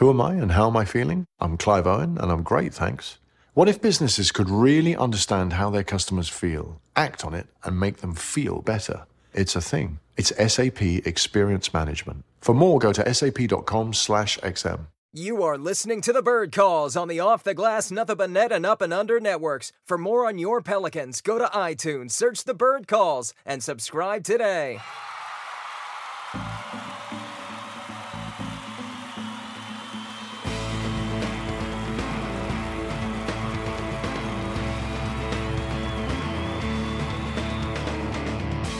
Who am I and how am I feeling? I'm Clive Owen and I'm great, thanks. What if businesses could really understand how their customers feel, act on it, and make them feel better? It's a thing. It's SAP Experience Management. For more, go to sap.com slash XM. You are listening to the Bird Calls on the Off the Glass, Nothing But Net, and Up and Under networks. For more on your Pelicans, go to iTunes, search the Bird Calls, and subscribe today.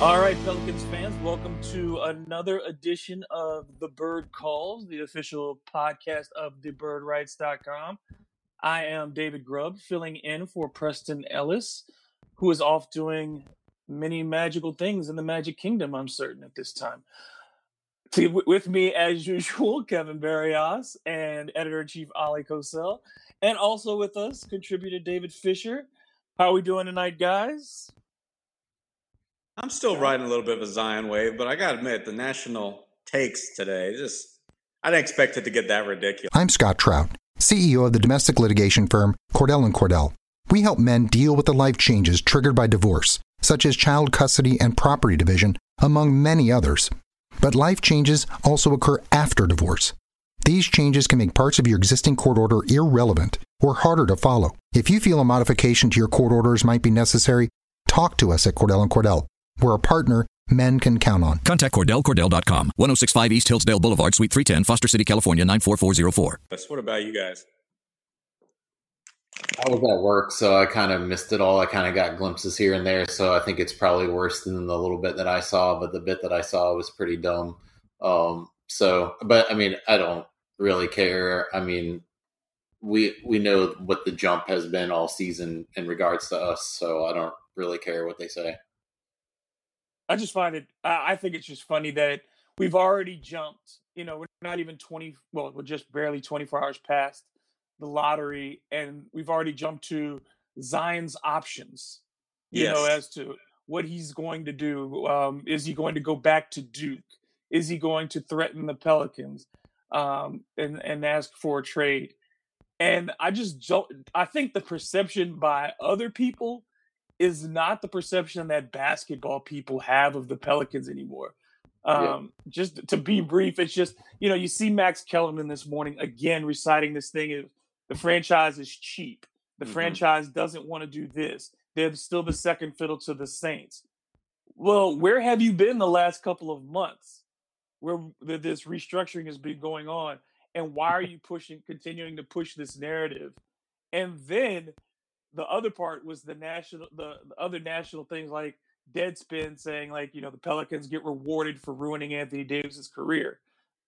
All right, Pelicans fans, welcome to another edition of The Bird Calls, the official podcast of TheBirdWrites.com. I am David Grubb, filling in for Preston Ellis, who is off doing many magical things in the Magic Kingdom, I'm certain, at this time. With me, as usual, Kevin Barrios and editor in chief Oleh Kosel. And also with us, contributor David Fisher. How are we doing tonight, guys? I'm still riding a little bit of a Zion wave, but I gotta admit, the national takes today just I didn't expect it to get that ridiculous. I'm Scott Trout, CEO of the domestic litigation firm Cordell and Cordell. We help men deal with the life changes triggered by divorce, such as child custody and property division, among many others. But life changes also occur after divorce. These changes can make parts of your existing court order irrelevant or harder to follow. If you feel a modification to your court orders might be necessary, talk to us at Cordell and Cordell. We're a partner men can count on. Contact CordellCordell.com, 1065 East Hillsdale Boulevard, Suite 310, Foster City, California, 94404. What about you guys? I was at work, so I kind of missed it all. I kind of got glimpses here and there, so I think it's probably worse than the little bit that I saw. But the bit that I saw was pretty dumb. Um, so, but I mean, I don't really care. I mean, we we know what the jump has been all season in regards to us, so I don't really care what they say. I just find it. I I think it's just funny that we've already jumped. You know, we're not even twenty. Well, we're just barely twenty four hours past the lottery, and we've already jumped to Zion's options. You know, as to what he's going to do. Um, is he going to go back to Duke? Is he going to threaten the Pelicans um, and and ask for a trade? And I just don't. I think the perception by other people is not the perception that basketball people have of the Pelicans anymore. Yeah. Um, just to be brief, it's just you know you see Max Kellerman this morning again reciting this thing of the franchise is cheap. The Mhm. franchise doesn't want to do this. They're still the second fiddle to the Saints. Well, where have you been the last couple of months where this restructuring has been going on? And why are you pushing, continuing to push this narrative? And then the other part was the national, the, the other national things like Deadspin saying like, you know, the Pelicans get rewarded for ruining Anthony Davis's career.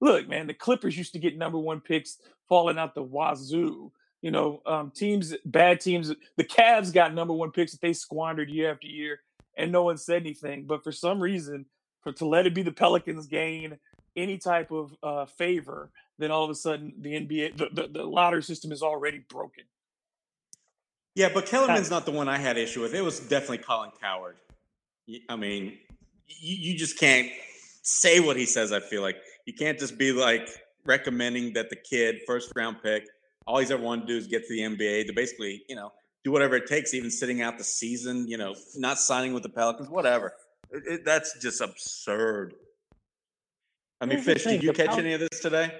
Look, man, the Clippers used to get number one picks falling out the wazoo. You know, um, teams, bad teams. The Cavs got number one picks that they squandered year after year, and no one said anything. But for some reason, for to let it be the Pelicans gain any type of uh, favor, then all of a sudden the NBA, the, the, the lottery system is already broken. Yeah, but Kellerman's not the one I had issue with. It was definitely Colin Cowherd. I mean, you, you just can't say what he says. I feel like you can't just be like recommending that the kid, first round pick, all he's ever wanted to do is get to the NBA to basically, you know, do whatever it takes, even sitting out the season, you know, not signing with the Pelicans, whatever. It, it- that's just absurd. I mean, Here's Fish, did you catch Pel- any of this today?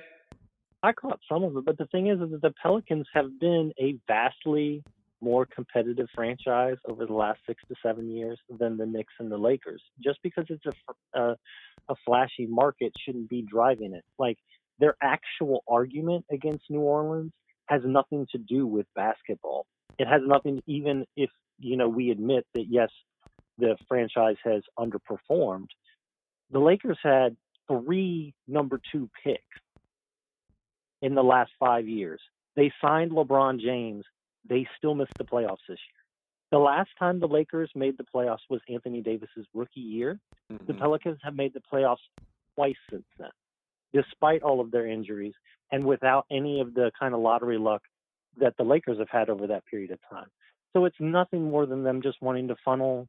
I caught some of it, but the thing is, is that the Pelicans have been a vastly more competitive franchise over the last six to seven years than the Knicks and the Lakers. Just because it's a a flashy market shouldn't be driving it. Like their actual argument against New Orleans has nothing to do with basketball. It has nothing, even if you know we admit that yes, the franchise has underperformed. The Lakers had three number two picks in the last five years. They signed LeBron James. They still missed the playoffs this year. The last time the Lakers made the playoffs was Anthony Davis's rookie year. The Mhm. Pelicans have made the playoffs twice since then, despite all of their injuries and without any of the kind of lottery luck that the Lakers have had over that period of time. So it's nothing more than them just wanting to funnel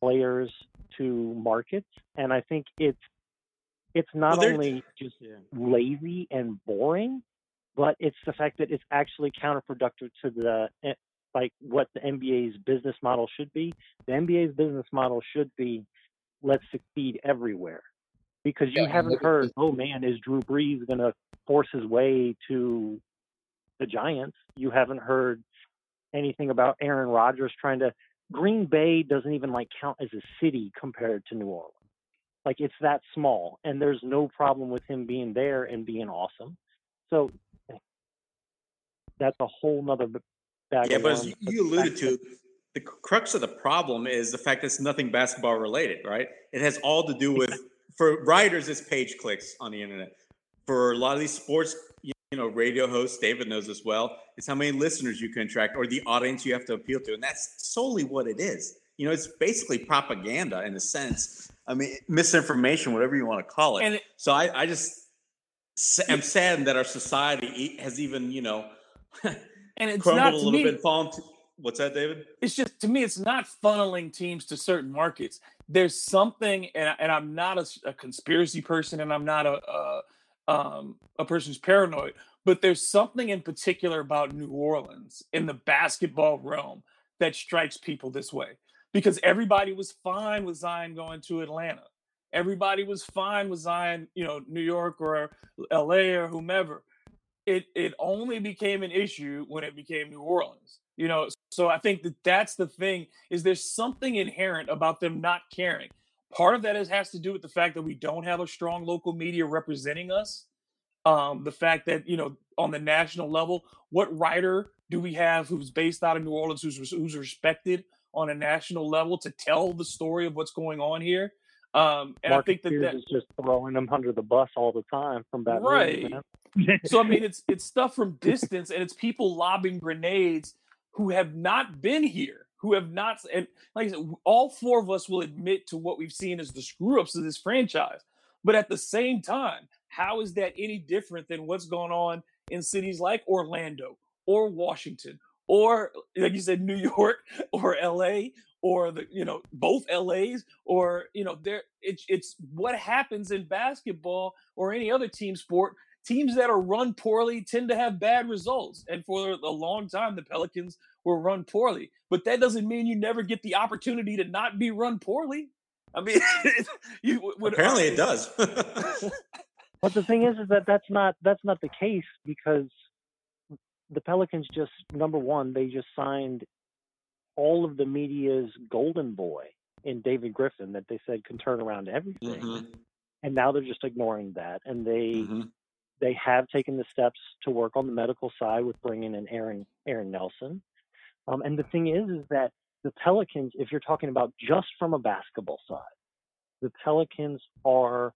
players to markets, and I think it's it's not Well, only just Yeah. lazy and boring, but it's the fact that it's actually counterproductive to the eh, like what the NBA's business model should be. The NBA's business model should be let's succeed everywhere. Because you Yeah, haven't heard, oh man, is Drew Brees going to force his way to the Giants? You haven't heard anything about Aaron Rodgers trying to. Green Bay doesn't even like count as a city compared to New Orleans. Like it's that small, and there's no problem with him being there and being awesome. So that's a whole nother bag Yeah, of but as you, you alluded to, the crux of the problem is the fact that it's nothing basketball related, right? It has all to do with for writers, it's page clicks on the internet. For a lot of these sports, you you know, radio hosts, David knows as well, it's how many listeners you can attract or the audience you have to appeal to, and that's solely what it is. You know, it's basically propaganda in a sense. I mean, misinformation, whatever you want to call it. And it- so I, I just am saddened that our society e- has even, you know, And it's crumbled not a little me, bit. Fallen to, what's that, David? it's just to me it's not funneling teams to certain markets. There's something and, and i'm not a conspiracy person and i'm not a, a um a person who's paranoid but there's something in particular about new orleans in the basketball realm that strikes people this way. Because everybody was fine with zion going to atlanta. Everybody was fine with zion you know new york or la or whomever it it only became an issue when it became New Orleans. You know, so I think that that's the thing is there's something inherent about them not caring. Part of that is, has to do with the fact that we don't have a strong local media representing us. Um, the fact that you know on the national level, what writer do we have who's based out of New Orleans, who's who's respected on a national level to tell the story of what's going on here? Um, and Marcus I think that, Spears that is just throwing them under the bus all the time from Rouge, Right. So I mean, it's it's stuff from distance, and it's people lobbing grenades who have not been here, who have not. And like I said, all four of us will admit to what we've seen as the screw ups of this franchise. But at the same time, how is that any different than what's going on in cities like Orlando or Washington or, like you said, New York or L.A. or the you know both LAs or you know there it's it's what happens in basketball or any other team sport teams that are run poorly tend to have bad results. And for a long time, the Pelicans were run poorly. But that doesn't mean you never get the opportunity to not be run poorly. I mean, you would Apparently, it does. But the thing is, is that that's not that's not the case because the Pelicans just number one, they just signed all of the media's golden boy in David Griffin that they said can turn around everything, Mhm, and now they're just ignoring that, and they mhm. They have taken the steps to work on the medical side with bringing in Aaron Aaron Nelson. Um, and the thing is, is that the Pelicans, if you're talking about just from a basketball side, the Pelicans are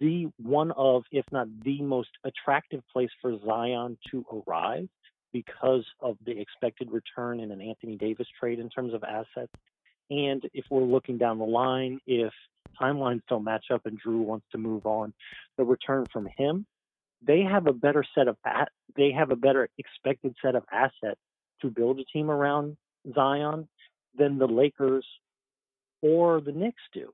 the one of, if not the most attractive place for Zion to arrive because of the expected return in an Anthony Davis trade in terms of assets. And if we're looking down the line, if timelines don't match up and Drew wants to move on, the return from him, they have a better set of they have a better expected set of assets to build a team around Zion than the Lakers or the Knicks do.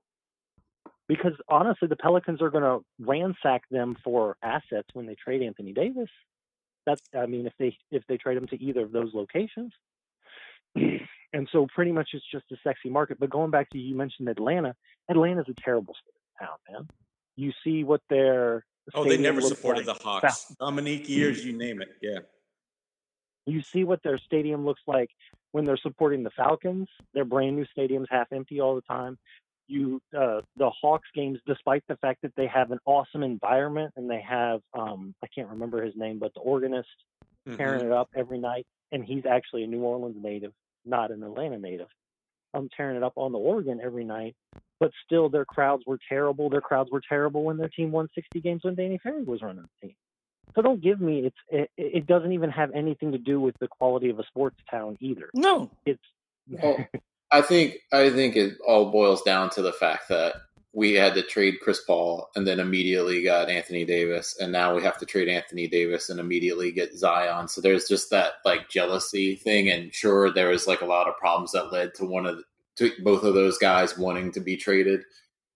Because honestly, the Pelicans are going to ransack them for assets when they trade Anthony Davis. That's I mean, if they if they trade him to either of those locations. and so pretty much it's just a sexy market. But going back to you mentioned Atlanta, Atlanta's a terrible town, man. You see what their Oh, they never supported like. the Hawks. Dominique years, you name it. Yeah. You see what their stadium looks like when they're supporting the Falcons. Their brand new stadium's half empty all the time. You uh, the Hawks games, despite the fact that they have an awesome environment and they have um, I can't remember his name, but the organist Mhm. tearing it up every night, and he's actually a New Orleans native, not an Atlanta native. I'm tearing it up on the Oregon every night, but still their crowds were terrible. Their crowds were terrible when their team won 60 games when Danny Ferry was running the team. So don't give me it's it, it doesn't even have anything to do with the quality of a sports town either. No, It's Well, I think I think it all boils down to the fact that we had to trade Chris Paul and then immediately got Anthony Davis, and now we have to trade Anthony Davis and immediately get Zion. So there's just that like jealousy thing, and sure, there was like a lot of problems that led to one of the, to both of those guys wanting to be traded,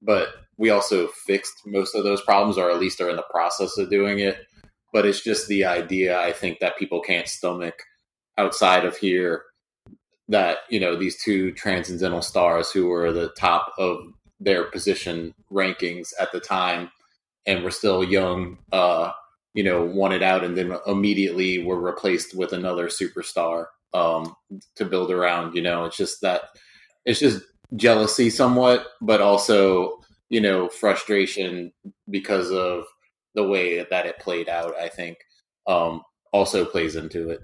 but we also fixed most of those problems, or at least are in the process of doing it. but it's just the idea I think that people can't stomach outside of here that you know these two transcendental stars who were the top of their position rankings at the time and were still young uh you know wanted out and then immediately were replaced with another superstar um to build around you know it's just that it's just jealousy somewhat but also you know frustration because of the way that it played out i think um also plays into it.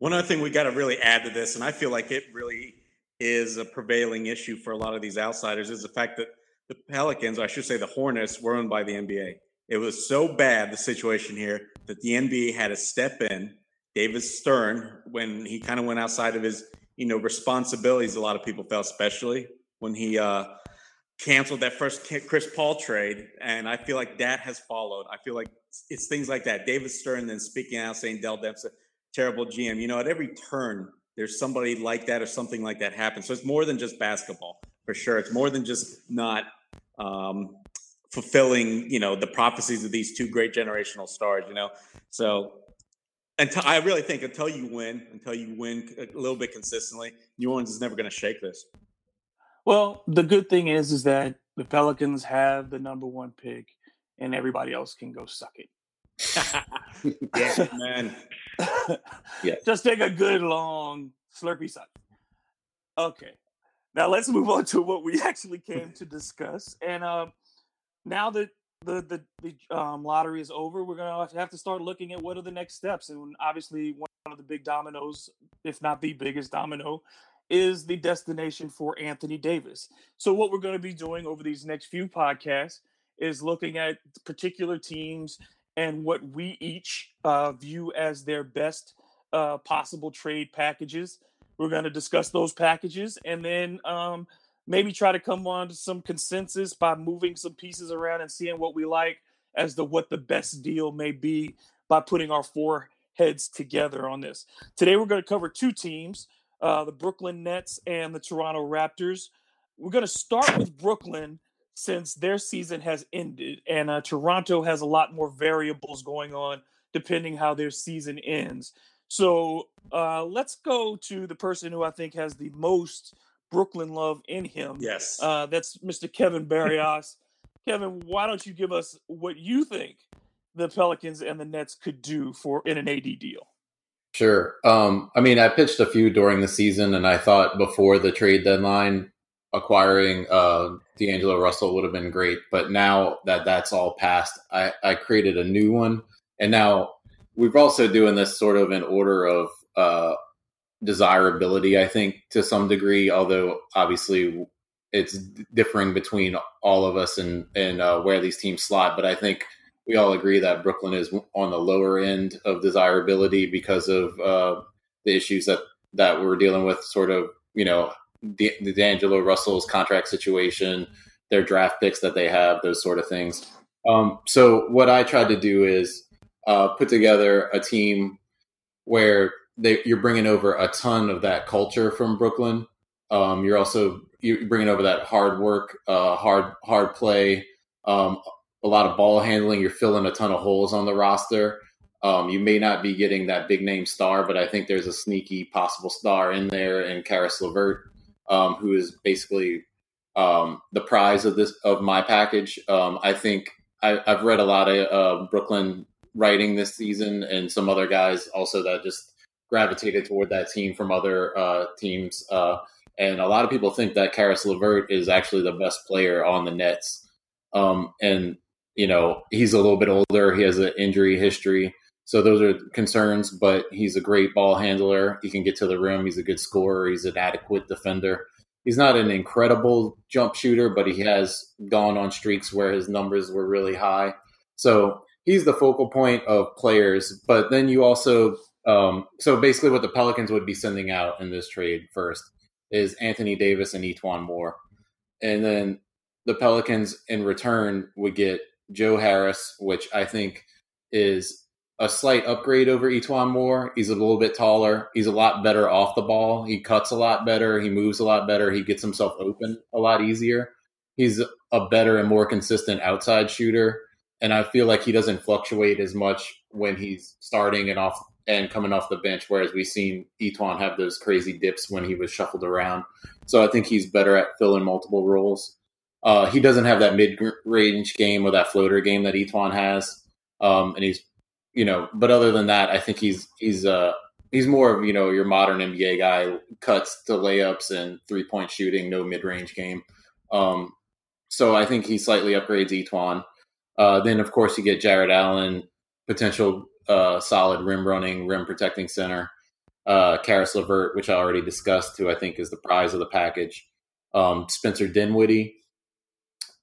One other thing we got to really add to this, and I feel like it really is a prevailing issue for a lot of these outsiders, is the fact that the Pelicans, or I should say the Hornets, were owned by the NBA. It was so bad, the situation here, that the NBA had to step in. David Stern, when he kind of went outside of his, you know, responsibilities, a lot of people felt, especially when he uh, canceled that first Chris Paul trade. And I feel like that has followed. I feel like it's things like that. David Stern then speaking out, saying Dell Demps terrible GM. You know, at every turn, there's somebody like that or something like that happens. So it's more than just basketball, for sure. It's more than just not um, fulfilling, you know, the prophecies of these two great generational stars. You know, so until I really think until you win, until you win a little bit consistently, New Orleans is never going to shake this. Well, the good thing is, is that the Pelicans have the number one pick, and everybody else can go suck it. yeah, man. yeah. Just take a good long slurpy suck. Okay. Now let's move on to what we actually came to discuss. And um, now that the the, the um, lottery is over, we're gonna have to start looking at what are the next steps. And obviously, one of the big dominoes, if not the biggest domino, is the destination for Anthony Davis. So what we're going to be doing over these next few podcasts is looking at particular teams and what we each uh, view as their best uh, possible trade packages. We're going to discuss those packages and then um, maybe try to come on to some consensus by moving some pieces around and seeing what we like as to what the best deal may be by putting our four heads together on this. Today, we're going to cover two teams uh, the Brooklyn Nets and the Toronto Raptors. We're going to start with Brooklyn since their season has ended and uh, Toronto has a lot more variables going on depending how their season ends. So uh, let's go to the person who I think has the most Brooklyn love in him. Yes. Uh, that's Mr. Kevin Barrios. Kevin, why don't you give us what you think the Pelicans and the Nets could do for in an AD deal? Sure. Um, I mean, I pitched a few during the season, and I thought before the trade deadline, acquiring uh, D'Angelo Russell would have been great. But now that that's all passed, I, I created a new one. And now we're also doing this sort of in order of uh, desirability, I think, to some degree, although obviously it's differing between all of us and, and uh, where these teams slot. But I think we all agree that Brooklyn is on the lower end of desirability because of uh, the issues that, that we're dealing with, sort of, you know, the, D'Angelo Russell's contract situation, their draft picks that they have, those sort of things. Um, so what I tried to do is uh, put together a team where they, you're bringing over a ton of that culture from Brooklyn. Um, you're also you're bringing over that hard work, uh, hard hard play, um, a lot of ball handling. You're filling a ton of holes on the roster. Um, you may not be getting that big name star, but I think there's a sneaky possible star in there in Caris LeVert um, who is basically um, the prize of this of my package. Um, I think I, have read a lot of uh, Brooklyn writing this season, and some other guys also that just gravitated toward that team from other uh, teams. Uh, and a lot of people think that Caris LeVert is actually the best player on the Nets. Um, and you know he's a little bit older. He has an injury history. So those are concerns, but he's a great ball handler. He can get to the rim. He's a good scorer. He's an adequate defender. He's not an incredible jump shooter, but he has gone on streaks where his numbers were really high. So he's the focal point of players. But then you also, um, so basically, what the Pelicans would be sending out in this trade first is Anthony Davis and E'Twaun Moore, and then the Pelicans in return would get Joe Harris, which I think is a slight upgrade over E'Twaun Moore. He's a little bit taller. He's a lot better off the ball. He cuts a lot better. He moves a lot better. He gets himself open a lot easier. He's a better and more consistent outside shooter. and I feel like he doesn't fluctuate as much when he's starting and off and coming off the bench, whereas we've seen E'Twaun have those crazy dips when he was shuffled around. So I think he's better at filling multiple roles. Uh, he doesn't have that mid range game or that floater game that E'Twaun has, um, and he's you know. But other than that, I think he's he's uh he's more of you know your modern NBA guy, cuts to layups and three point shooting, no mid range game. Um, so I think he slightly upgrades E'Twaun. Uh, then of course you get Jarrett Allen, potential uh, solid rim running, rim protecting center. Uh, Caris LeVert, which I already discussed, who I think is the prize of the package. Um, Spencer Dinwiddie,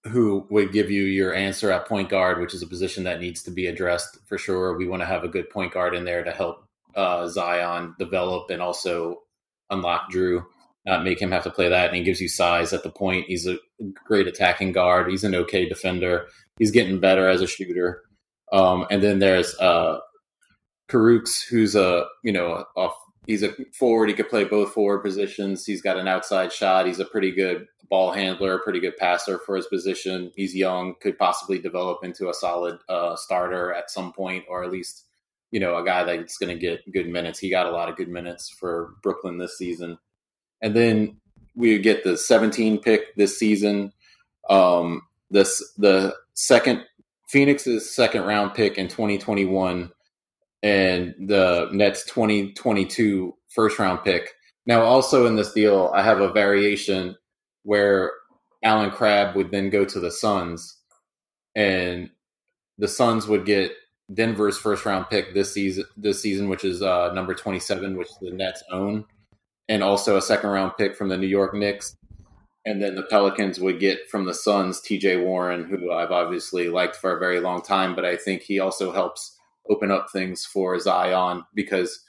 who would give you your answer at point guard, which is a position that needs to be addressed for sure. We want to have a good point guard in there to help uh, Zion develop and also unlock Drew, not make him have to play that. And he gives you size at the point. He's a great attacking guard. He's an okay defender. He's getting better as a shooter. Um, and then there's uh, Kurucs, who's a you know he's a forward. He could play both forward positions. He's got an outside shot. He's a pretty good ball handler, pretty good passer for his position. He's young, could possibly develop into a solid uh, starter at some point, or at least you know a guy that's going to get good minutes. He got a lot of good minutes for Brooklyn this season, and then we get the 17 pick this season. Um, this the second Phoenix's second round pick in 2021 and the Nets 2022 first round pick. Now, also in this deal, I have a variation where Allen Crabbe would then go to the Suns, and the Suns would get Denver's first round pick this season, this season, which is uh, number 27, which the Nets own, and also a second round pick from the New York Knicks. And then the Pelicans would get from the Suns TJ Warren, who I've obviously liked for a very long time, but I think he also helps open up things for Zion because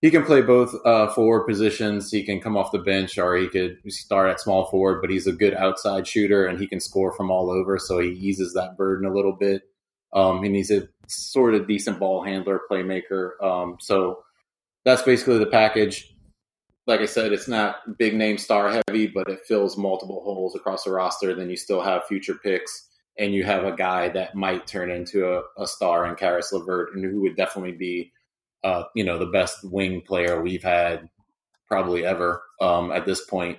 he can play both uh, forward positions. He can come off the bench or he could start at small forward, but he's a good outside shooter and he can score from all over. So he eases that burden a little bit. Um, and he's a sort of decent ball handler, playmaker. Um, so that's basically the package. Like I said, it's not big name star heavy, but it fills multiple holes across the roster. Then you still have future picks and you have a guy that might turn into a, a star in Caris LeVert, and who would definitely be, uh, you know, the best wing player we've had probably ever um, at this point.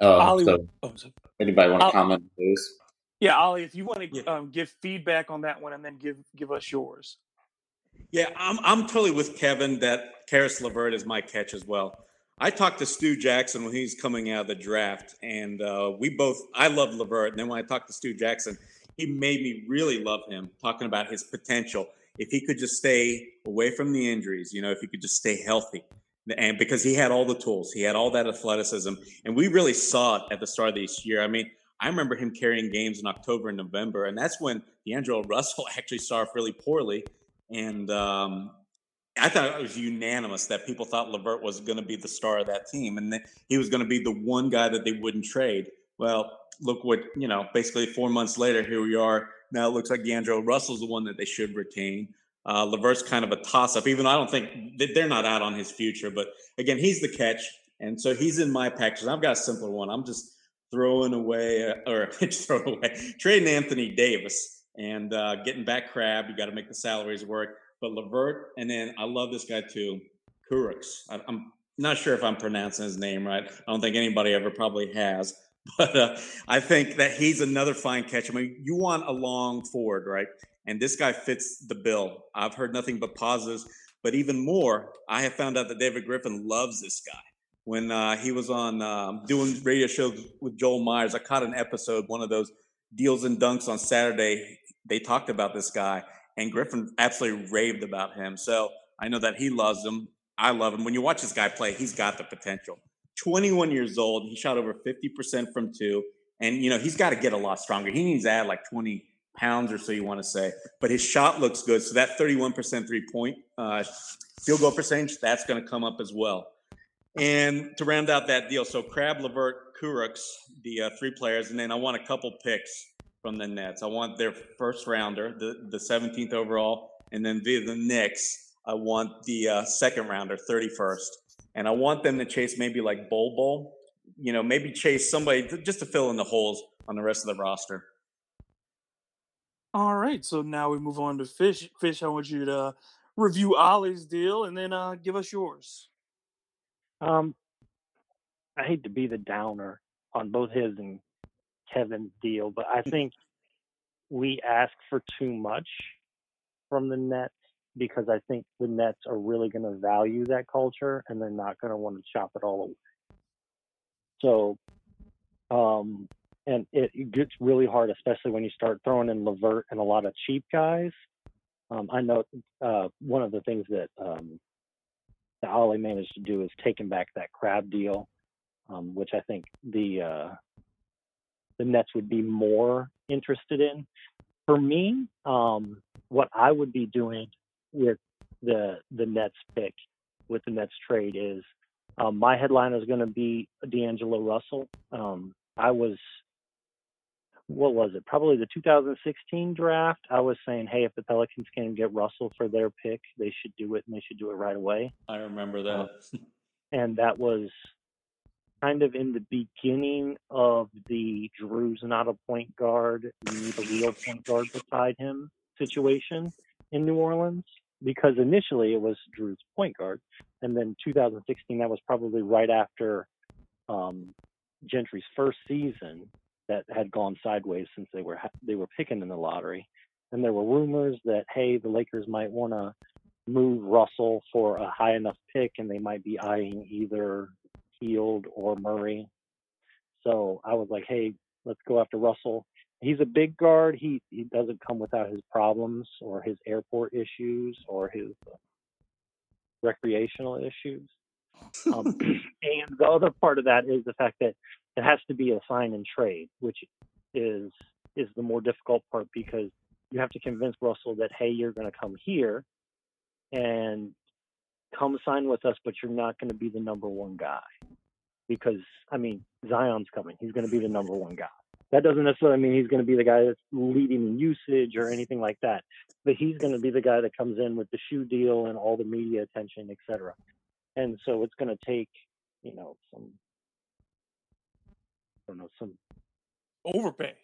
Um, so, oh, anybody want to comment on those? Yeah, Ollie, if you want to um, give feedback on that one, and then give give us yours. Yeah, I'm I'm totally with Kevin that Caris LeVert is my catch as well. I talked to Stu Jackson when he's coming out of the draft, and uh, we both I love LeVert. And then when I talked to Stu Jackson, he made me really love him, talking about his potential. If he could just stay away from the injuries, you know, if he could just stay healthy, and because he had all the tools, he had all that athleticism, and we really saw it at the start of this year. I mean, I remember him carrying games in October and November, and that's when D'Angelo Russell actually started really poorly. And um, I thought it was unanimous that people thought LeVert was going to be the star of that team and he was going to be the one guy that they wouldn't trade. Well, look what, you know, basically four months later, here we are. Now it looks like D'Angelo Russell's the one that they should retain. Uh, LeVert's kind of a toss up, even though I don't think they're not out on his future. But again, he's the catch. And so he's in my package. I've got a simpler one. I'm just throwing away, uh, or throwing away, trading Anthony Davis and uh, getting back Crabbe. You got to make the salaries work but LeVert, and then I love this guy too, Kurucs. I, am not sure if I'm pronouncing his name right. I don't think anybody ever probably has, but uh, I think that he's another fine catch. I mean, you want a long forward, right? And this guy fits the bill. I've heard nothing but positives, but even more, I have found out that David Griffin loves this guy. When uh, he was on um, doing radio shows with Joel Meyers, I caught an episode, one of those deals and dunks on Saturday. They talked about this guy and Griffin absolutely raved about him. So I know that he loves him. I love him. When you watch this guy play, he's got the potential. 21 years old, he shot over 50% from two. And, you know, he's got to get a lot stronger. He needs to add like 20 pounds or so, you want to say. But his shot looks good. So that 31% three point uh, field goal percentage, that's going to come up as well. And to round out that deal, so Crabbe, LeVert, Kurucs, the uh, three players, and then I want a couple picks from the Nets. I want their first rounder, the, the 17th overall, and then via the Knicks, I want the uh, second rounder, 31st. And I want them to chase maybe like Bol Bol, you know, maybe chase somebody just to fill in the holes on the rest of the roster. All right, so now we move on to Fish. Fish, I want you to review Ollie's deal and then uh, give us yours. Um, I hate to be the downer on both his and Kevin's deal, but I think we ask for too much from the Nets because I think the Nets are really going to value that culture and they're not going to want to chop it all away. So, um, and it, it gets really hard, especially when you start throwing in Levert and a lot of cheap guys. Um, I know uh, one of the things that um, that Ollie managed to do is taking back that Crabbe deal, um, which I think the uh, the Nets would be more interested in. For me, um, what I would be doing with the the Nets pick, with the Nets trade, is um, my headline is going to be D'Angelo Russell. Um, I was, what was it? Probably the 2016 draft. I was saying, hey, if the Pelicans can get Russell for their pick, they should do it, and they should do it right away. I remember that. Uh, and that was kind of in the beginning of the Drew's not a point guard, we need a real point guard beside him situation in New Orleans. Because initially it was Drew's point guard, and then 2016 that was probably right after um, Gentry's first season that had gone sideways since they were they were picking in the lottery, and there were rumors that hey the Lakers might want to move Russell for a high enough pick, and they might be eyeing either Hield or Murray. So I was like, hey, let's go after Russell. He's a big guard. He he doesn't come without his problems or his airport issues or his uh, recreational issues. Um, and the other part of that is the fact that it has to be a sign and trade, which is is the more difficult part because you have to convince Russell that hey, you're going to come here and come sign with us, but you're not going to be the number one guy because I mean Zion's coming. He's going to be the number one guy. That doesn't necessarily mean he's going to be the guy that's leading in usage or anything like that, but he's going to be the guy that comes in with the shoe deal and all the media attention, etc. And so it's going to take, you know, some, I don't know, some overpay,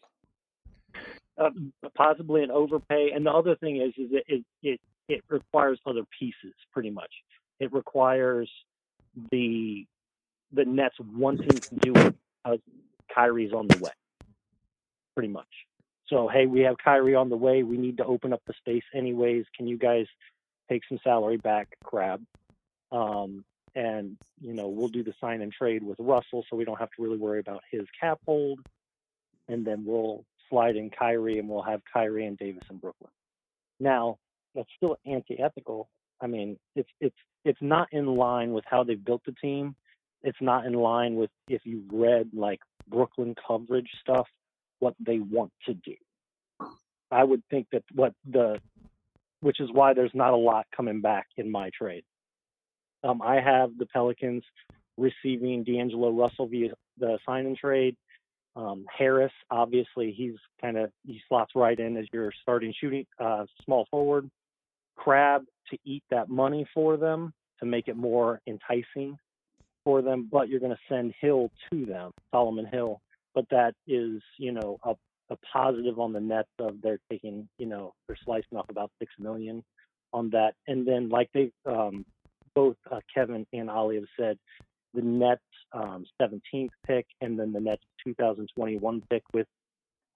uh, possibly an overpay. And the other thing is, is it, it it it requires other pieces pretty much. It requires the the Nets wanting to do it because Kyrie's on the way, pretty much. So hey, we have Kyrie on the way. We need to open up the space anyways. Can you guys take some salary back, Crabbe? Um, and you know we'll do the sign and trade with Russell, so we don't have to really worry about his cap hold. And then we'll slide in Kyrie, and we'll have Kyrie and Davis in Brooklyn. Now that's still anti-ethical. I mean, it's it's it's not in line with how they've built the team. It's not in line with if you read like Brooklyn coverage stuff, what they want to do. I would think that what the, which is why there's not a lot coming back in my trade. Um, I have the Pelicans receiving D'Angelo Russell via the sign and trade. Um, Harris, obviously, he's kind of he slots right in as your starting shooting uh, small forward. Crabbe to eat that money for them to make it more enticing for them, but you're going to send Hill to them, Solomon Hill. But that is, you know, a, a positive on the net of they're taking, you know, they're slicing off about six million on that. And then, like they um, both uh, Kevin and Ollie have said, the Nets um, 17th pick and then the Nets 2021 pick with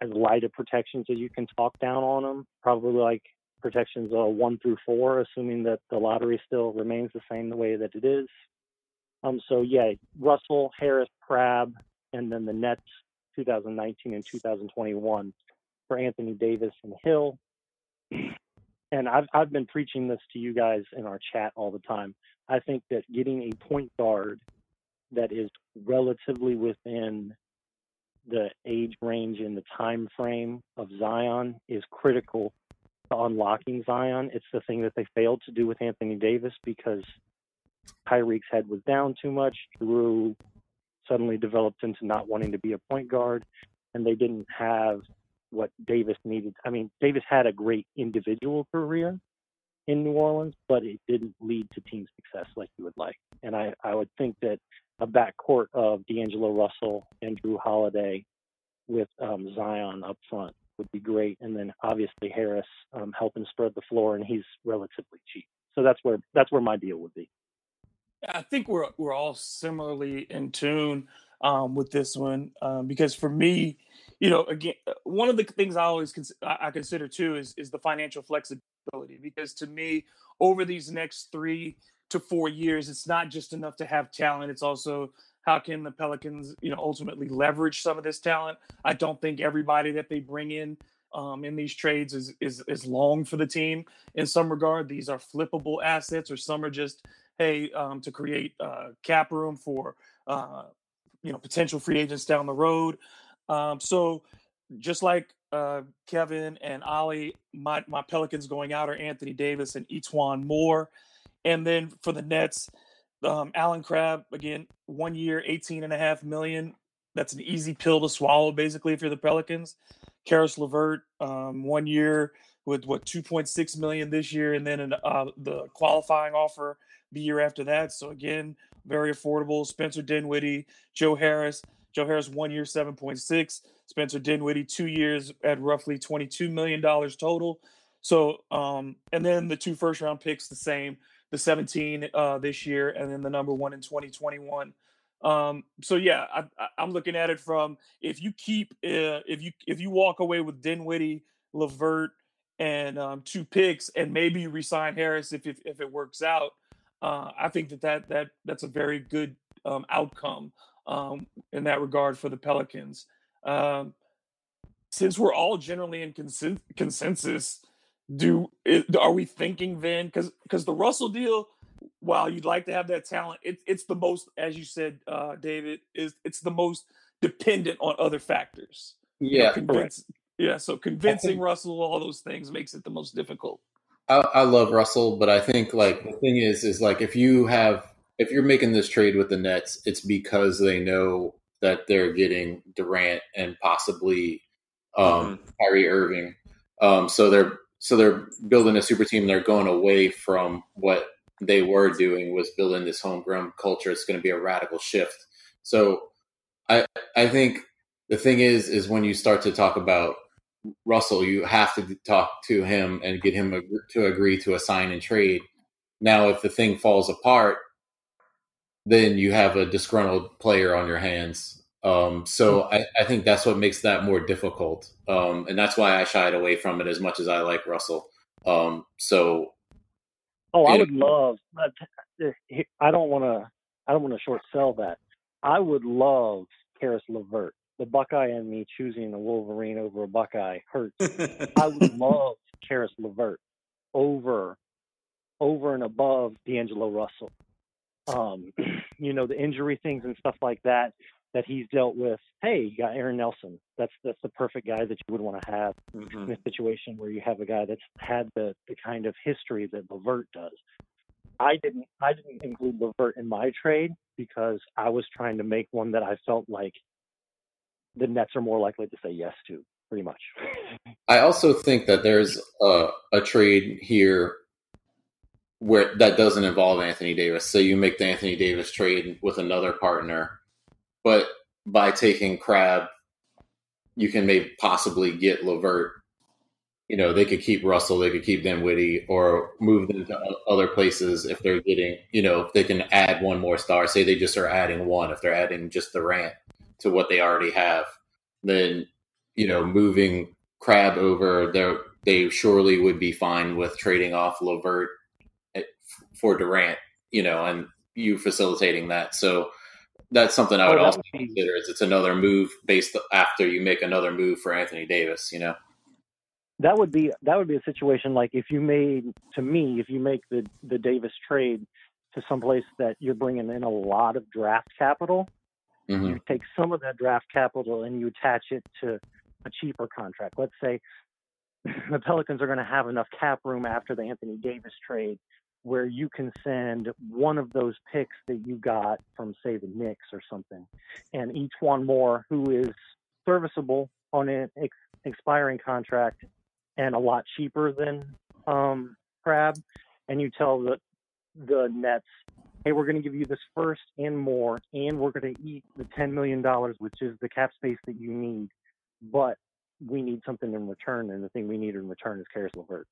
as light of protections as you can talk down on them, probably like protections uh, one through four, assuming that the lottery still remains the same the way that it is. Um, so yeah, Russell, Harris, Crabbe, and then the Nets 2019 and 2021 for Anthony Davis and Hill. And I've I've been preaching this to you guys in our chat all the time. I think that getting a point guard that is relatively within the age range and the time frame of Zion is critical to unlocking Zion. It's the thing that they failed to do with Anthony Davis because Kyrie's head was down too much. Drew suddenly developed into not wanting to be a point guard, and they didn't have what Davis needed. I mean, Davis had a great individual career in New Orleans, but it didn't lead to team success like you would like. And I, I would think that a backcourt of D'Angelo Russell and Jrue Holiday with um, Zion up front would be great, and then obviously Harris um, helping spread the floor, and he's relatively cheap. So that's where that's where my deal would be. I think we're we're all similarly in tune um, with this one um, because for me, you know, again, uh, one of the things I always cons- I consider too is is the financial flexibility because to me, over these next three to four years, it's not just enough to have talent; it's also how can the Pelicans, you know, ultimately leverage some of this talent? I don't think everybody that they bring in um, in these trades is, is is long for the team. In some regard, these are flippable assets, or some are just hey um, to create uh, cap room for uh, you know potential free agents down the road. Um, so just like uh, Kevin and Ali, my my Pelicans going out are Anthony Davis and E'Twaun Moore, and then for the Nets, um, Allen Crabbe again, one year, eighteen and a half million. That's an easy pill to swallow, basically, if you're the Pelicans. Caris LeVert, um, one year with what 2.6 million this year, and then an, uh, the qualifying offer the year after that. So again, very affordable. Spencer Dinwiddie, Joe Harris. Joe Harris one year 7.6. Spencer Dinwiddie two years at roughly 22 million dollars total. So um, and then the two first round picks the same, the 17 uh, this year, and then the number one in 2021. Um, so yeah, I, am looking at it from if you keep uh, if you if you walk away with Dinwiddie, LeVert, and um, two picks, and maybe you resign Harris if if, if it works out. Uh, I think that, that that that's a very good um, outcome um, in that regard for the Pelicans. Um, since we're all generally in consen- consensus, do are we thinking then because because the Russell deal while you'd like to have that talent, it, it's the most, as you said, uh, David, is it's the most dependent on other factors. Yeah, you know, convince, yeah. So convincing think, Russell, all those things makes it the most difficult. I, I love Russell, but I think like the thing is, is like if you have if you're making this trade with the Nets, it's because they know that they're getting Durant and possibly um, mm-hmm. Kyrie Irving. Um, so they're so they're building a super team. They're going away from what they were doing was building this homegrown culture. It's going to be a radical shift. So I I think the thing is is when you start to talk about Russell, you have to talk to him and get him to agree to a sign and trade. Now, if the thing falls apart, then you have a disgruntled player on your hands. Um, so I, I, think that's what makes that more difficult, um, and that's why I shied away from it as much as I like Russell. Um, so Oh, I would love. I don't want to. I don't want to short sell that. I would love Caris LeVert. The Buckeye and me choosing a Wolverine over a Buckeye hurts. I would love Caris LeVert over over and above D'Angelo Russell. Um, you know, the injury things and stuff like that that he's dealt with. Hey, you got Aaron Nelson. That's that's the perfect guy that you would want to have mm-hmm. in a situation where you have a guy that's had the the kind of history that LeVert does. I didn't I didn't include LeVert in my trade because I was trying to make one that I felt like the Nets are more likely to say yes to, pretty much. I also think that there's a, a trade here where that doesn't involve Anthony Davis. So you make the Anthony Davis trade with another partner but by taking Crabbe, you can maybe possibly get LeVert. You know, they could keep Russell, they could keep Dinwiddie, or move them to other places if they're getting, you know, if they can add one more star. Say they just are adding one, if they're adding just Durant to what they already have, then, you know, moving Crabbe over, they surely would be fine with trading off LeVert eh, for Durant, you know, and you facilitating that. So that's something I would oh, also be... consider. Is it's another move based after you make another move for Anthony Davis. You know, that would be that would be a situation like if you made to me if you make the the Davis trade to someplace that you're bringing in a lot of draft capital. Mm-hmm. You take some of that draft capital and you attach it to a cheaper contract. Let's say the Pelicans are going to have enough cap room after the Anthony Davis trade where you can send one of those picks that you got from, say, the Knicks or something, and E'Twaun Moore who is serviceable on an ex- expiring contract and a lot cheaper than um, Crabbe, and you tell the the Nets, hey, we're going to give you this first and more, and we're going to eat the ten million dollars, which is the cap space that you need, but we need something in return, and the thing we need in return is Caris LeVert.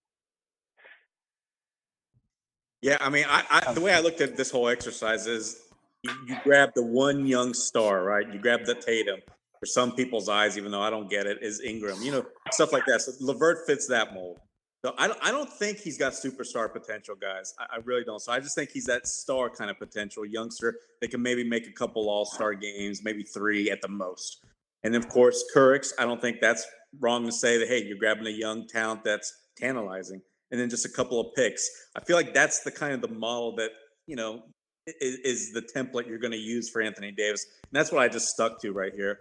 Yeah, I mean, I, I, the way I looked at this whole exercise is you, you grab the one young star, right? You grab the Tatum. For some people's eyes, even though I don't get it, is Ingram. You know, stuff like that. So LeVert fits that mold. So I don't, I don't think he's got superstar potential, guys. I, I, really don't. So I just think he's that star kind of potential youngster that can maybe make a couple All Star games, maybe three at the most. And of course, Caris. I don't think that's wrong to say that. Hey, you're grabbing a young talent that's tantalizing and then just a couple of picks. I feel like that's the kind of the model that you know is, is the template you're going to use for Anthony Davis, and that's what I just stuck to right here.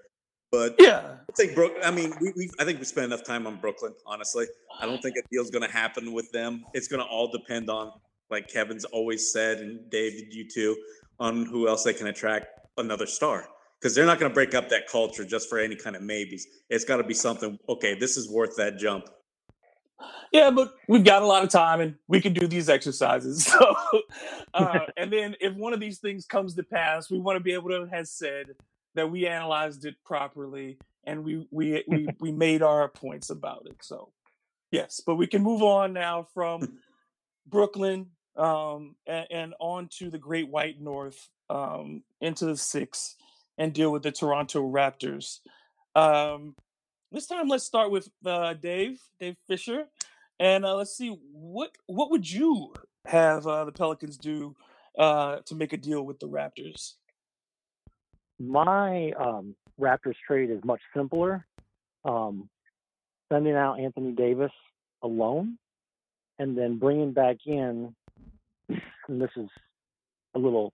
But yeah, I think Brook. I mean, we, we I think we spent enough time on Brooklyn. Honestly, I don't think a deal's going to happen with them. It's going to all depend on, like Kevin's always said, and David, you too, on who else they can attract another star. Because they're not going to break up that culture just for any kind of maybes. It's got to be something. Okay, this is worth that jump. Yeah, but we've got a lot of time and we can do these exercises. So, uh, and then if one of these things comes to pass, we want to be able to have said that we analyzed it properly and we we we, we made our points about it. So, yes, but we can move on now from Brooklyn um, and, and, on to the Great White North um, into the six and deal with the Toronto Raptors. Um, this time, let's start with uh, Dave, Dave Fisher, and uh, let's see what what would you have uh, the Pelicans do uh, to make a deal with the Raptors? My um, Raptors trade is much simpler. Um, sending out Anthony Davis alone, and then bringing back in. And this is a little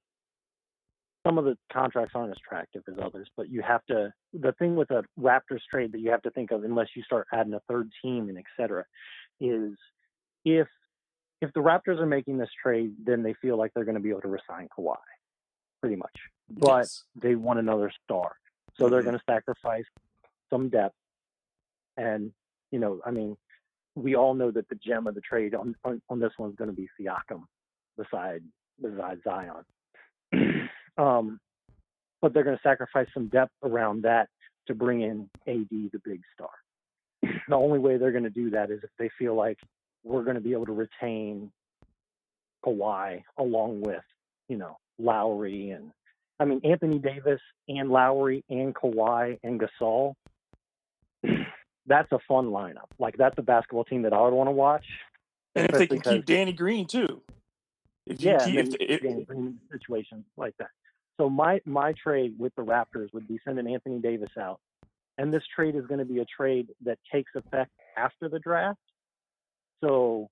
some of the contracts aren't as attractive as others, but you have to. The thing with a Raptors trade that you have to think of, unless you start adding a third team and et cetera, is if if the Raptors are making this trade, then they feel like they're going to be able to resign Kawhi, pretty much. But yes. they want another star, so they're mm-hmm. going to sacrifice some depth. And you know, I mean, we all know that the gem of the trade on on, on this one's going to be Siakam, beside beside Zion. Um, but they're going to sacrifice some depth around that to bring in AD, the big star. the only way they're going to do that is if they feel like we're going to be able to retain Kawhi along with, you know, Lowry and I mean Anthony Davis and Lowry and Kawhi and Gasol. That's a fun lineup. Like that's a basketball team that I would want to watch. And if they can keep Danny Green too. If yeah, keep, if, if, Danny Green situations like that. So my my trade with the Raptors would be sending Anthony Davis out, and this trade is going to be a trade that takes effect after the draft. So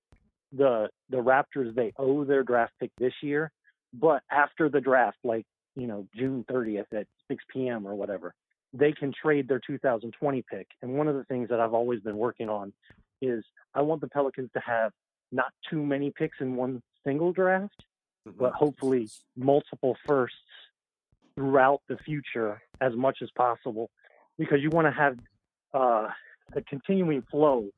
the the Raptors they owe their draft pick this year, but after the draft, like you know June 30th at 6 p.m. or whatever, they can trade their 2020 pick. And one of the things that I've always been working on is I want the Pelicans to have not too many picks in one single draft, mm-hmm. but hopefully multiple firsts throughout the future as much as possible because you want to have uh, a continuing flow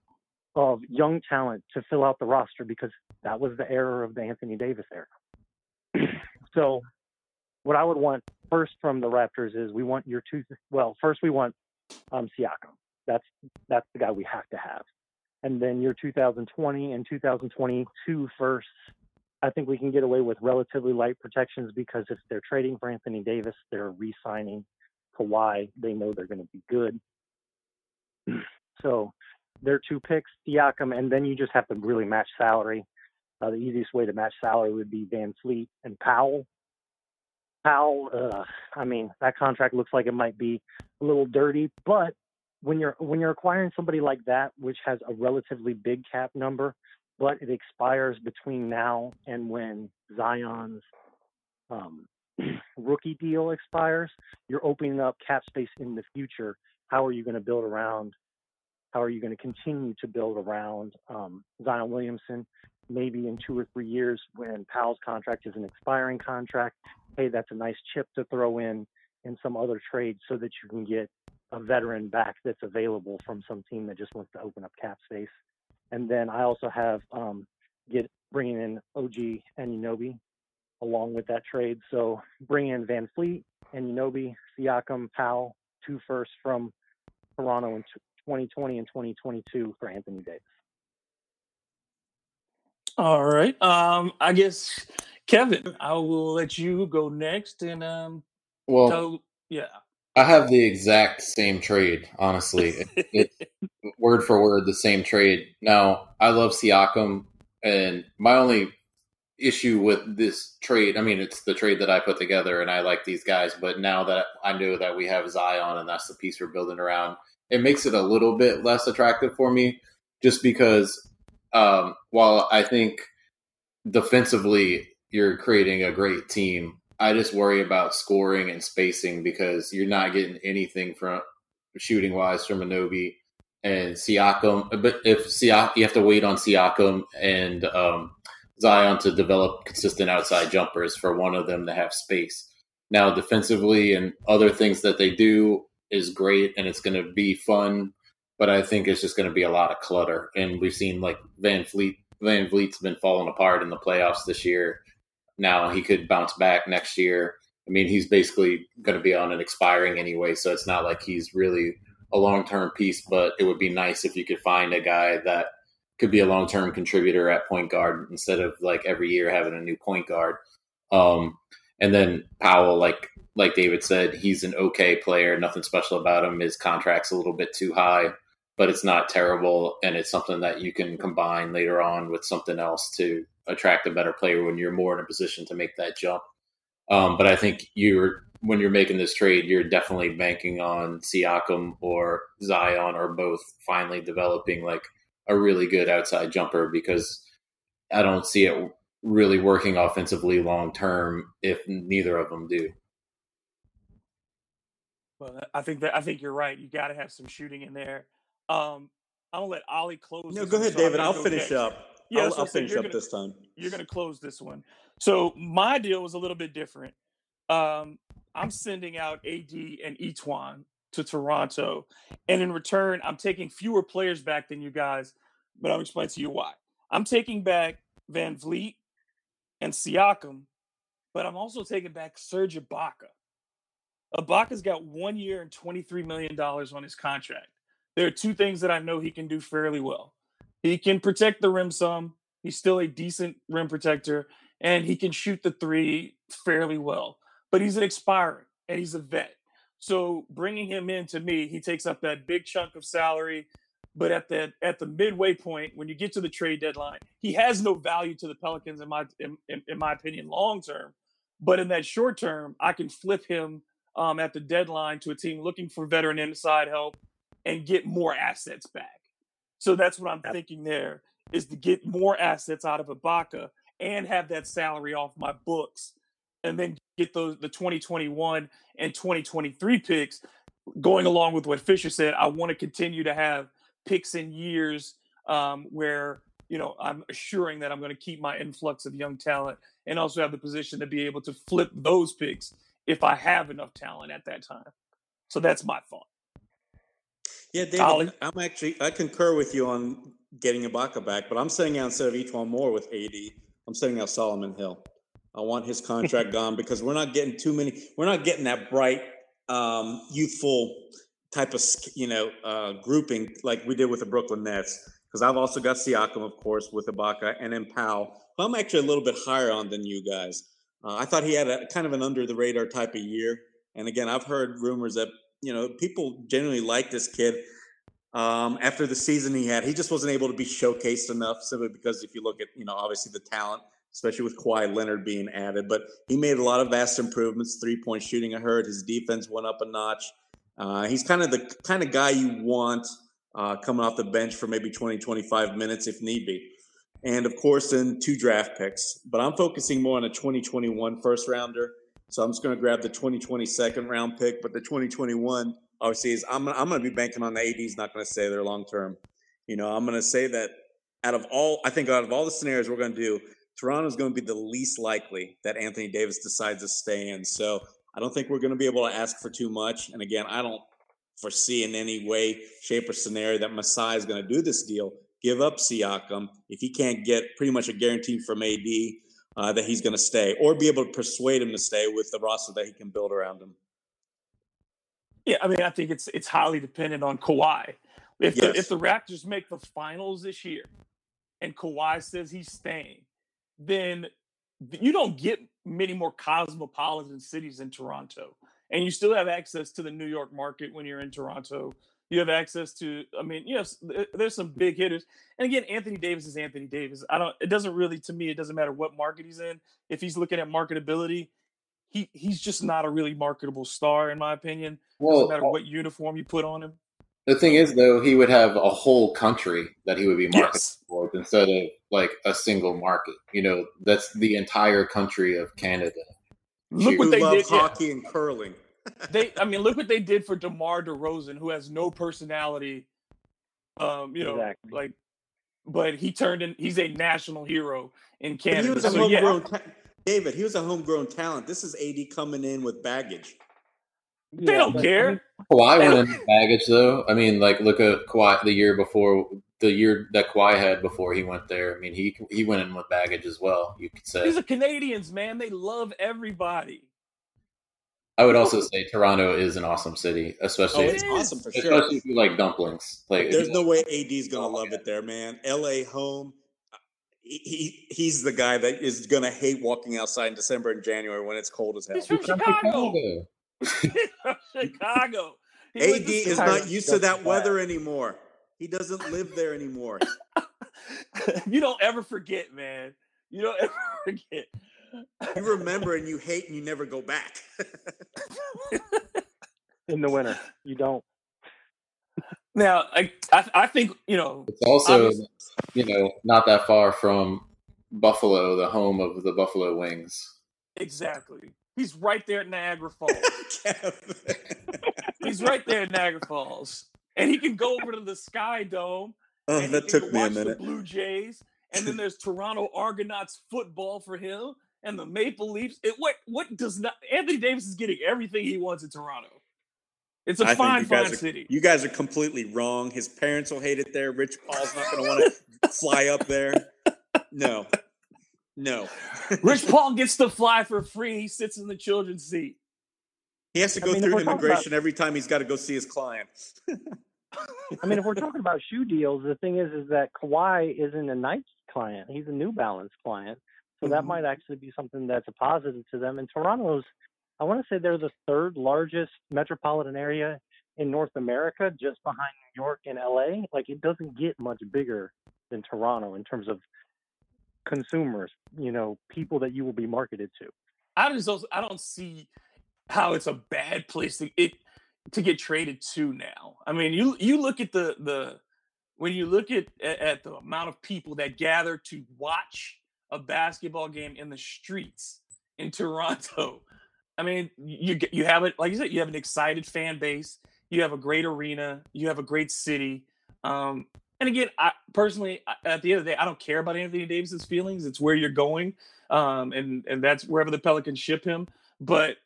of young talent to fill out the roster because that was the error of the Anthony Davis era. So, what I would want first from the Raptors is we want your two. Well, first we want um, Siakam. That's that's the guy we have to have, and then your 2020 and 2022 firsts I think we can get away with relatively light protections because if they're trading for Anthony Davis, they're re-signing Kawhi. They know they're going to be good. So they're two picks, Siakam, and then you just have to really match salary. Uh, the easiest way to match salary would be VanVleet and Powell. Powell, uh, I mean, that contract looks like it might be a little dirty, but when you're when you're acquiring somebody like that, which has a relatively big cap number, but it expires between now and when Zion's um, rookie deal expires. You're opening up cap space in the future. How are you going to build around? How are you going to continue to build around um, Zion Williamson? Maybe in two or three years, when Powell's contract is an expiring contract, hey, that's a nice chip to throw in in some other trade so that you can get a veteran back that's available from some team that just wants to open up cap space. And then I also have um, get bringing in OG Anunoby along with that trade. So bring in VanVleet and Anunoby, Siakam, Powell, two firsts from Toronto in 2020 and 2022 for Anthony Davis. All right. Um, I guess Kevin, I will let you go next and um Well, tell yeah. I have the exact same trade, honestly. It, it, word for word, the same trade. Now, I love Siakam, and my only issue with this trade, I mean, it's the trade that I put together, and I like these guys, but now that I know that we have Zion, and that's the piece we're building around, it makes it a little bit less attractive for me, just because um, while I think defensively you're creating a great team, I just worry about scoring and spacing because you're not getting anything from shooting wise from Anunoby and Siakam. But if Siakam, you have to wait on Siakam and um, Zion to develop consistent outside jumpers for one of them to have space. Now, defensively and other things that they do is great and it's going to be fun, but I think it's just going to be a lot of clutter. And we've seen like VanVleet. VanVleet's been falling apart in the playoffs this year. Now he could bounce back next year. I mean, he's basically going to be on an expiring anyway, so it's not like he's really a long term piece. But it would be nice if you could find a guy that could be a long term contributor at point guard instead of like every year having a new point guard. Um, and then Powell, like like David said, he's an okay player. Nothing special about him. His contract's a little bit too high, but it's not terrible, and it's something that you can combine later on with something else to attract a better player when you're more in a position to make that jump. Um, but I think you're when you're making this trade, you're definitely banking on Siakam or Zion or both finally developing like a really good outside jumper because I don't see it really working offensively long term if neither of them do. Well, I think that I think you're right. You got to have some shooting in there. Um, I'm gonna let Ollie close. No, go ahead, so David. I'll go finish next. up. Yeah, I'll, what I'll finish up gonna- this time. You're gonna close this one. So my deal was a little bit different. Um, I'm sending out AD and E'Twaun to Toronto, and in return, I'm taking fewer players back than you guys. But I'll explain to you why. I'm taking back VanVleet and Siakam, but I'm also taking back Serge Ibaka. Ibaka's got one year and $23 million on his contract. There are two things that I know he can do fairly well. He can protect the rim some. He's still a decent rim protector, and he can shoot the three fairly well. But he's an expiring, and he's a vet. So bringing him in to me, he takes up that big chunk of salary. But at the at the midway point, when you get to the trade deadline, he has no value to the Pelicans in my in, in, my opinion long term. But in that short term, I can flip him um, at the deadline to a team looking for veteran inside help and get more assets back. So that's what I'm thinking there is to get more assets out of Ibaka and have that salary off my books and then get those the 2021 and 2023 picks going along with what Fisher said. I want to continue to have picks in years um, where you know I'm assuring that I'm going to keep my influx of young talent and also have the position to be able to flip those picks if I have enough talent at that time. So that's my thought. Yeah, David, Ollie? I'm actually I concur with you on getting Ibaka back, but I'm sending out instead of E'Twaun Moore with AD, I'm sending out Solomon Hill. I want his contract gone because we're not getting too many. We're not getting that bright, um, youthful type of you know uh, grouping like we did with the Brooklyn Nets. Because I've also got Siakam, of course, with Ibaka, and then Powell. who I'm actually a little bit higher on than you guys. Uh, I thought he had a kind of an under the radar type of year. And again, I've heard rumors that you know people genuinely like this kid. Um, after the season he had, he just wasn't able to be showcased enough simply because if you look at you know obviously the talent, especially with Kawhi Leonard being added, but he made a lot of vast improvements. Three point shooting, I heard his defense went up a notch. Uh, he's kind of the kind of guy you want uh, coming off the bench for maybe 20, 25 minutes if need be. And of course, in two draft picks. But I'm focusing more on a 2021 first rounder. So I'm just going to grab the 2020 second round pick. But the 2021, obviously, is I'm, I'm going to be banking on the AD's not going to stay there long term. You know, I'm going to say that out of all, I think out of all the scenarios we're going to do, Toronto's going to be the least likely that Anthony Davis decides to stay in. So I don't think we're going to be able to ask for too much. And again, I don't foresee in any way, shape, or scenario that Masai is going to do this deal. Give up Siakam if he can't get pretty much a guarantee from AD uh, that he's going to stay, or be able to persuade him to stay with the roster that he can build around him. Yeah, I mean, I think it's it's highly dependent on Kawhi. If the, if the Raptors make the finals this year, and Kawhi says he's staying, then you don't get many more cosmopolitan cities in Toronto, and you still have access to the New York market when you're in Toronto. You have access to, I mean, yes, th- there's some big hitters. And again, Anthony Davis is Anthony Davis. I don't. It doesn't really, to me, it doesn't matter what market he's in. If he's looking at marketability, he he's just not a really marketable star, in my opinion. Doesn't Well, matter what uniform you put on him. the thing is, though, he would have a whole country that he would be marketing Yes. for instead of like a single market. You know, that's the entire country of Canada. Look Who what they loves did. yeah. hockey and curling? They I mean, look what they did for DeMar DeRozan, who has no personality. Um, you know, Exactly. like, but he turned in. He's a national hero in But he Canada. was a So, yeah, ta- David. He was a homegrown talent. This is AD coming in with baggage. they Yeah, don't but, I care. mean, Kawhi They went in with baggage, though. I mean, like look at Kawhi the year before, the year that Kawhi had before he went there. I mean, he he went in with baggage as well. You could say. These are Canadians, man. They love everybody. I would also say Toronto is an awesome city, Oh, especially It it's awesome for sure. especially if you like dumplings. Like There's no like- way AD's gonna oh, love it there, man. LA home. He, he he's the guy that is gonna hate walking outside in December and January when it's cold as hell. He's from He's from Chicago. Chicago. He's from Chicago. He AD is Chicago. not used to that weather anymore. He doesn't live there anymore. you don't ever forget, man. You don't ever forget. You remember and you hate and you never go back. in the winter, you don't. Now, I, I, I think you know. It's also Obviously- you know not that far from Buffalo, the home of the Buffalo Wings. Exactly. He's right there at Niagara Falls. He's right there at Niagara Falls, and he can go over to the Sky Dome. oh, and that can took go me a minute. The Blue Jays, and then there's Toronto Argonauts football for him, and the Maple Leafs. It, what what does not? Anthony Davis is getting everything he wants in Toronto. It's a I fine, fine are- city. You guys are completely wrong. His parents will hate it there. Rich Paul's not going to want to fly up there. No, no. Rich Paul gets to fly for free. He sits in the children's seat. He has to I go mean, through we're about- immigration every time he's got to go see his client. I mean, if we're talking about shoe deals, the thing is, is that Kawhi isn't a Nike client; he's a New Balance client. So that might actually be something that's a positive to them. And Toronto's, I want to say they're the third largest metropolitan area in North America, just behind New York and LA. Like it doesn't get much bigger than Toronto in terms of consumers. You know, people that you will be marketed to. I just don't, I don't see how it's a bad place to it to get traded to now. I mean, you you look at the the when you look at, at the amount of people that gather to watch a basketball game in the streets in Toronto. I mean, you you have it like you said, you have an excited fan base, you have a great arena, you have a great city. Um, and again, I personally, at the end of the day, I don't care about Anthony Davis's feelings. It's where you're going, um, and and that's wherever the Pelicans ship him. But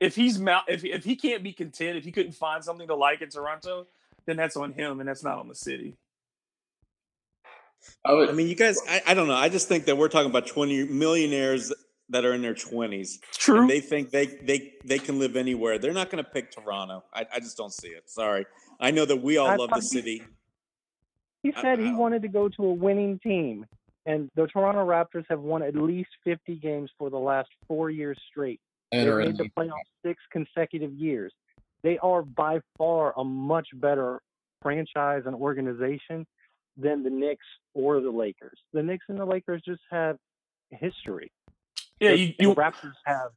if he's mal- if if he can't be content, if he couldn't find something to like in Toronto, then that's on him, and that's not on the city. I would, I mean, you guys, I, I don't know. I just think that we're talking about 20 millionaires that are in their 20s. True. And they think they, they, they can live anywhere. They're not going to pick Toronto. I, I just don't see it. Sorry. I know that we all I love the thought he- city. He I- said he wanted to go to a winning team, and the Toronto Raptors have won at least 50 games for the last four years straight. and They've are in made the playoffs six consecutive years. They are by far a much better franchise and organization than the Knicks or the Lakers. The Knicks and the Lakers just have history. yeah, The- you, you Raptors have.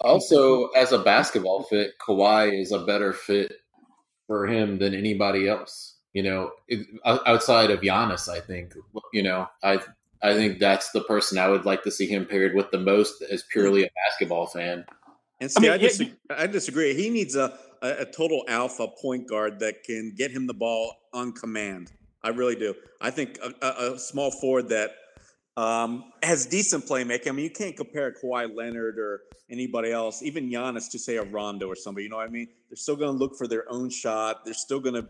also as a basketball fit, Kawhi is a better fit for him than anybody else. You know, outside of Giannis, I think. You know, I I think that's the person I would like to see him paired with the most as purely a basketball fan. And see, I, mean, yeah, disagree, I disagree. He needs a, a, a total alpha point guard that can get him the ball on command. I really do. I think a, a, a small forward that um, has decent playmaking. I mean, you can't compare Kawhi Leonard or anybody else, even Giannis, to say a Rondo or somebody. You know what I mean? They're still going to look for their own shot. They're still going to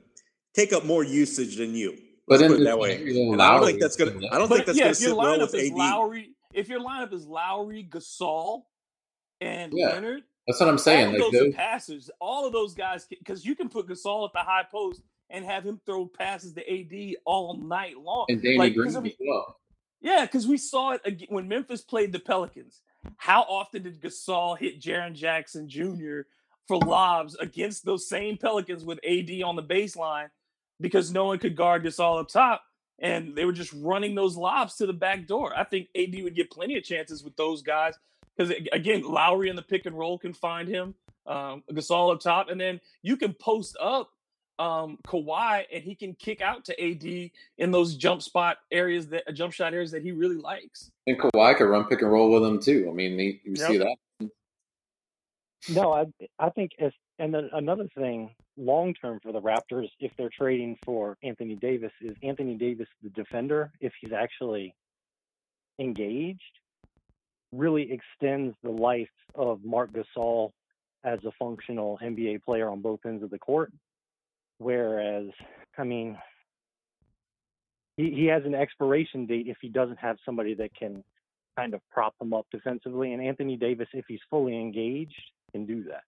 take up more usage than you. But Let's in put it that way. scenario, And I don't think that's going to. I don't think but that's yeah, going to if your sit well lineup with is AD. Lowry, if your lineup is Lowry, Gasol, and Yeah. Leonard, That's what I'm saying. of Like those those, are passers. All of those guys, because you can put Gasol at the high post and have him throw passes to AD all night long. And Danny Like, Green as well. Yeah, because we saw it ag- when Memphis played the Pelicans. How often did Gasol hit Jaren Jackson Jr. for lobs against those same Pelicans with AD on the baseline because no one could guard Gasol up top, and they were just running those lobs to the back door. I think AD would get plenty of chances with those guys because again, Lowry in the pick and roll can find him, um, Gasol up top, and then you can post up um, Kawhi and he can kick out to AD in those jump spot areas that uh, jump shot areas that he really likes. And Kawhi could run pick and roll with him too. I mean, he, you see that. No, I I think as and then another thing long term for the Raptors, if they're trading for Anthony Davis, is Anthony Davis the defender, if he's actually engaged, really extends the life of Marc Gasol as a functional NBA player on both ends of the court. Whereas, I mean, he, he has an expiration date if he doesn't have somebody that can kind of prop him up defensively. And Anthony Davis, if he's fully engaged, can do that.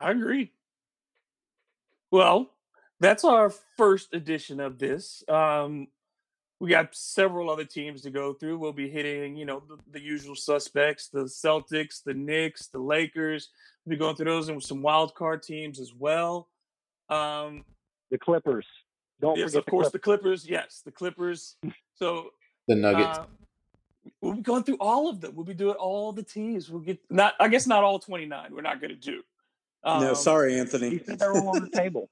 I agree. Well, that's our first edition of this. Um, we got several other teams to go through. We'll be hitting, you know, the, the usual suspects: the Celtics, the Knicks, the Lakers. We'll be going through those and some wild card teams as well. Um, The Clippers. Don't yes, forget of the course, Clippers. the Clippers. Yes, the Clippers. So The Nuggets. uh, we'll be going through all of them. We'll be doing all the teams. We'll get not, I guess, not all twenty nine. We're not going to do. no, Um, sorry, Anthony. they're all on the table.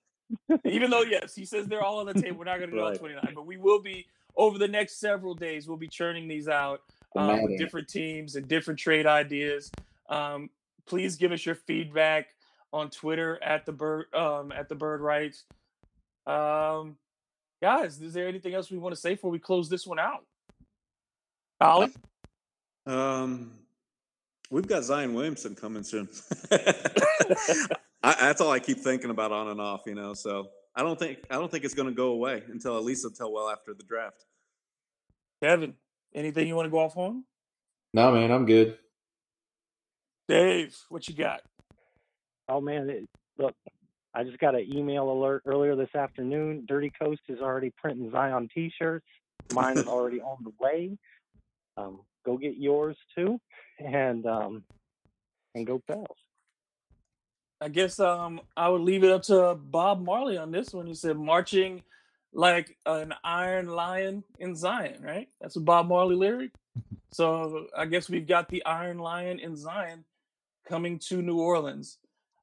even though yes, he says they're all on the table. We're not going to do all 29, but we will be over the next several days. We'll be churning these out um, with different teams and different trade ideas. Um, please give us your feedback on Twitter at the bird um, at the Bird Writes. Um, guys, is there anything else we want to say before we close this one out? Ollie? Um, we've got Zion Williamson coming soon. I, that's all I keep thinking about on and off, you know. So I don't think I don't think it's going to go away until at least until well after the draft. Kevin, anything you want to go off on? no, man, I'm good. Dave, what you got? Oh man, it, look, I just got an email alert earlier this afternoon. Dirty Coast is already printing Zion T-shirts. Mine is already on the way. Um, go get yours too, and um, and go Pels. I guess um I would leave it up to Bob Marley on this one. He said marching like an iron lion in Zion, right? That's a Bob Marley lyric. So I guess we've got the Iron Lion in Zion coming to New Orleans.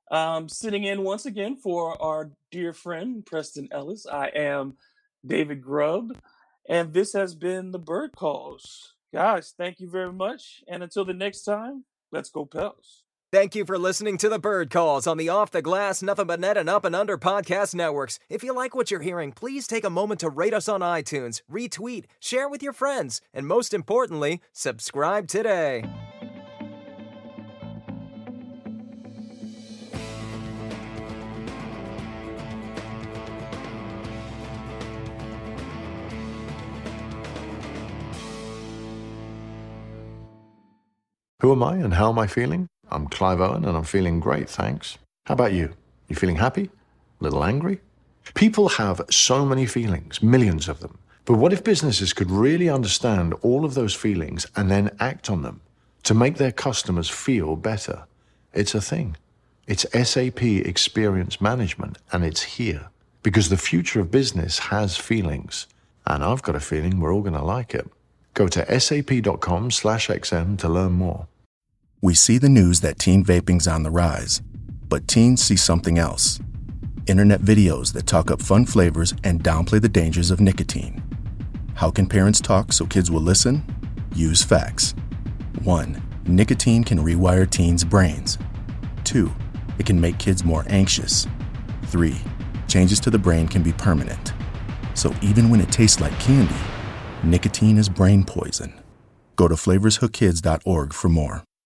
Um, sitting in once again for our dear friend Preston Ellis. I am David Grubb, and this has been the Bird Calls. Guys, thank you very much. And until the next time, let's go Pels. Thank you for listening to the Bird Calls on the Off the Glass, Nothing But Net, and Up and Under podcast networks. If you like what you're hearing, please take a moment to rate us on iTunes, retweet, share with your friends, and most importantly, subscribe today. Who am I and how am I feeling? I'm Clive Owen and I'm feeling great, thanks. How about you? You feeling happy? A little angry? People have so many feelings, millions of them. But what if businesses could really understand all of those feelings and then act on them to make their customers feel better? It's a thing. It's SAP Experience Management and it's here because the future of business has feelings. And I've got a feeling we're all going to like it. Go to sap.com slash XM to learn more. We see the news that teen vaping's on the rise, but teens see something else. Internet videos that talk up fun flavors and downplay the dangers of nicotine. How can parents talk so kids will listen? Use facts. 1. Nicotine can rewire teens' brains. 2. It can make kids more anxious. 3. Changes to the brain can be permanent. So even when it tastes like candy, nicotine is brain poison. Go to flavorshookkids.org for more.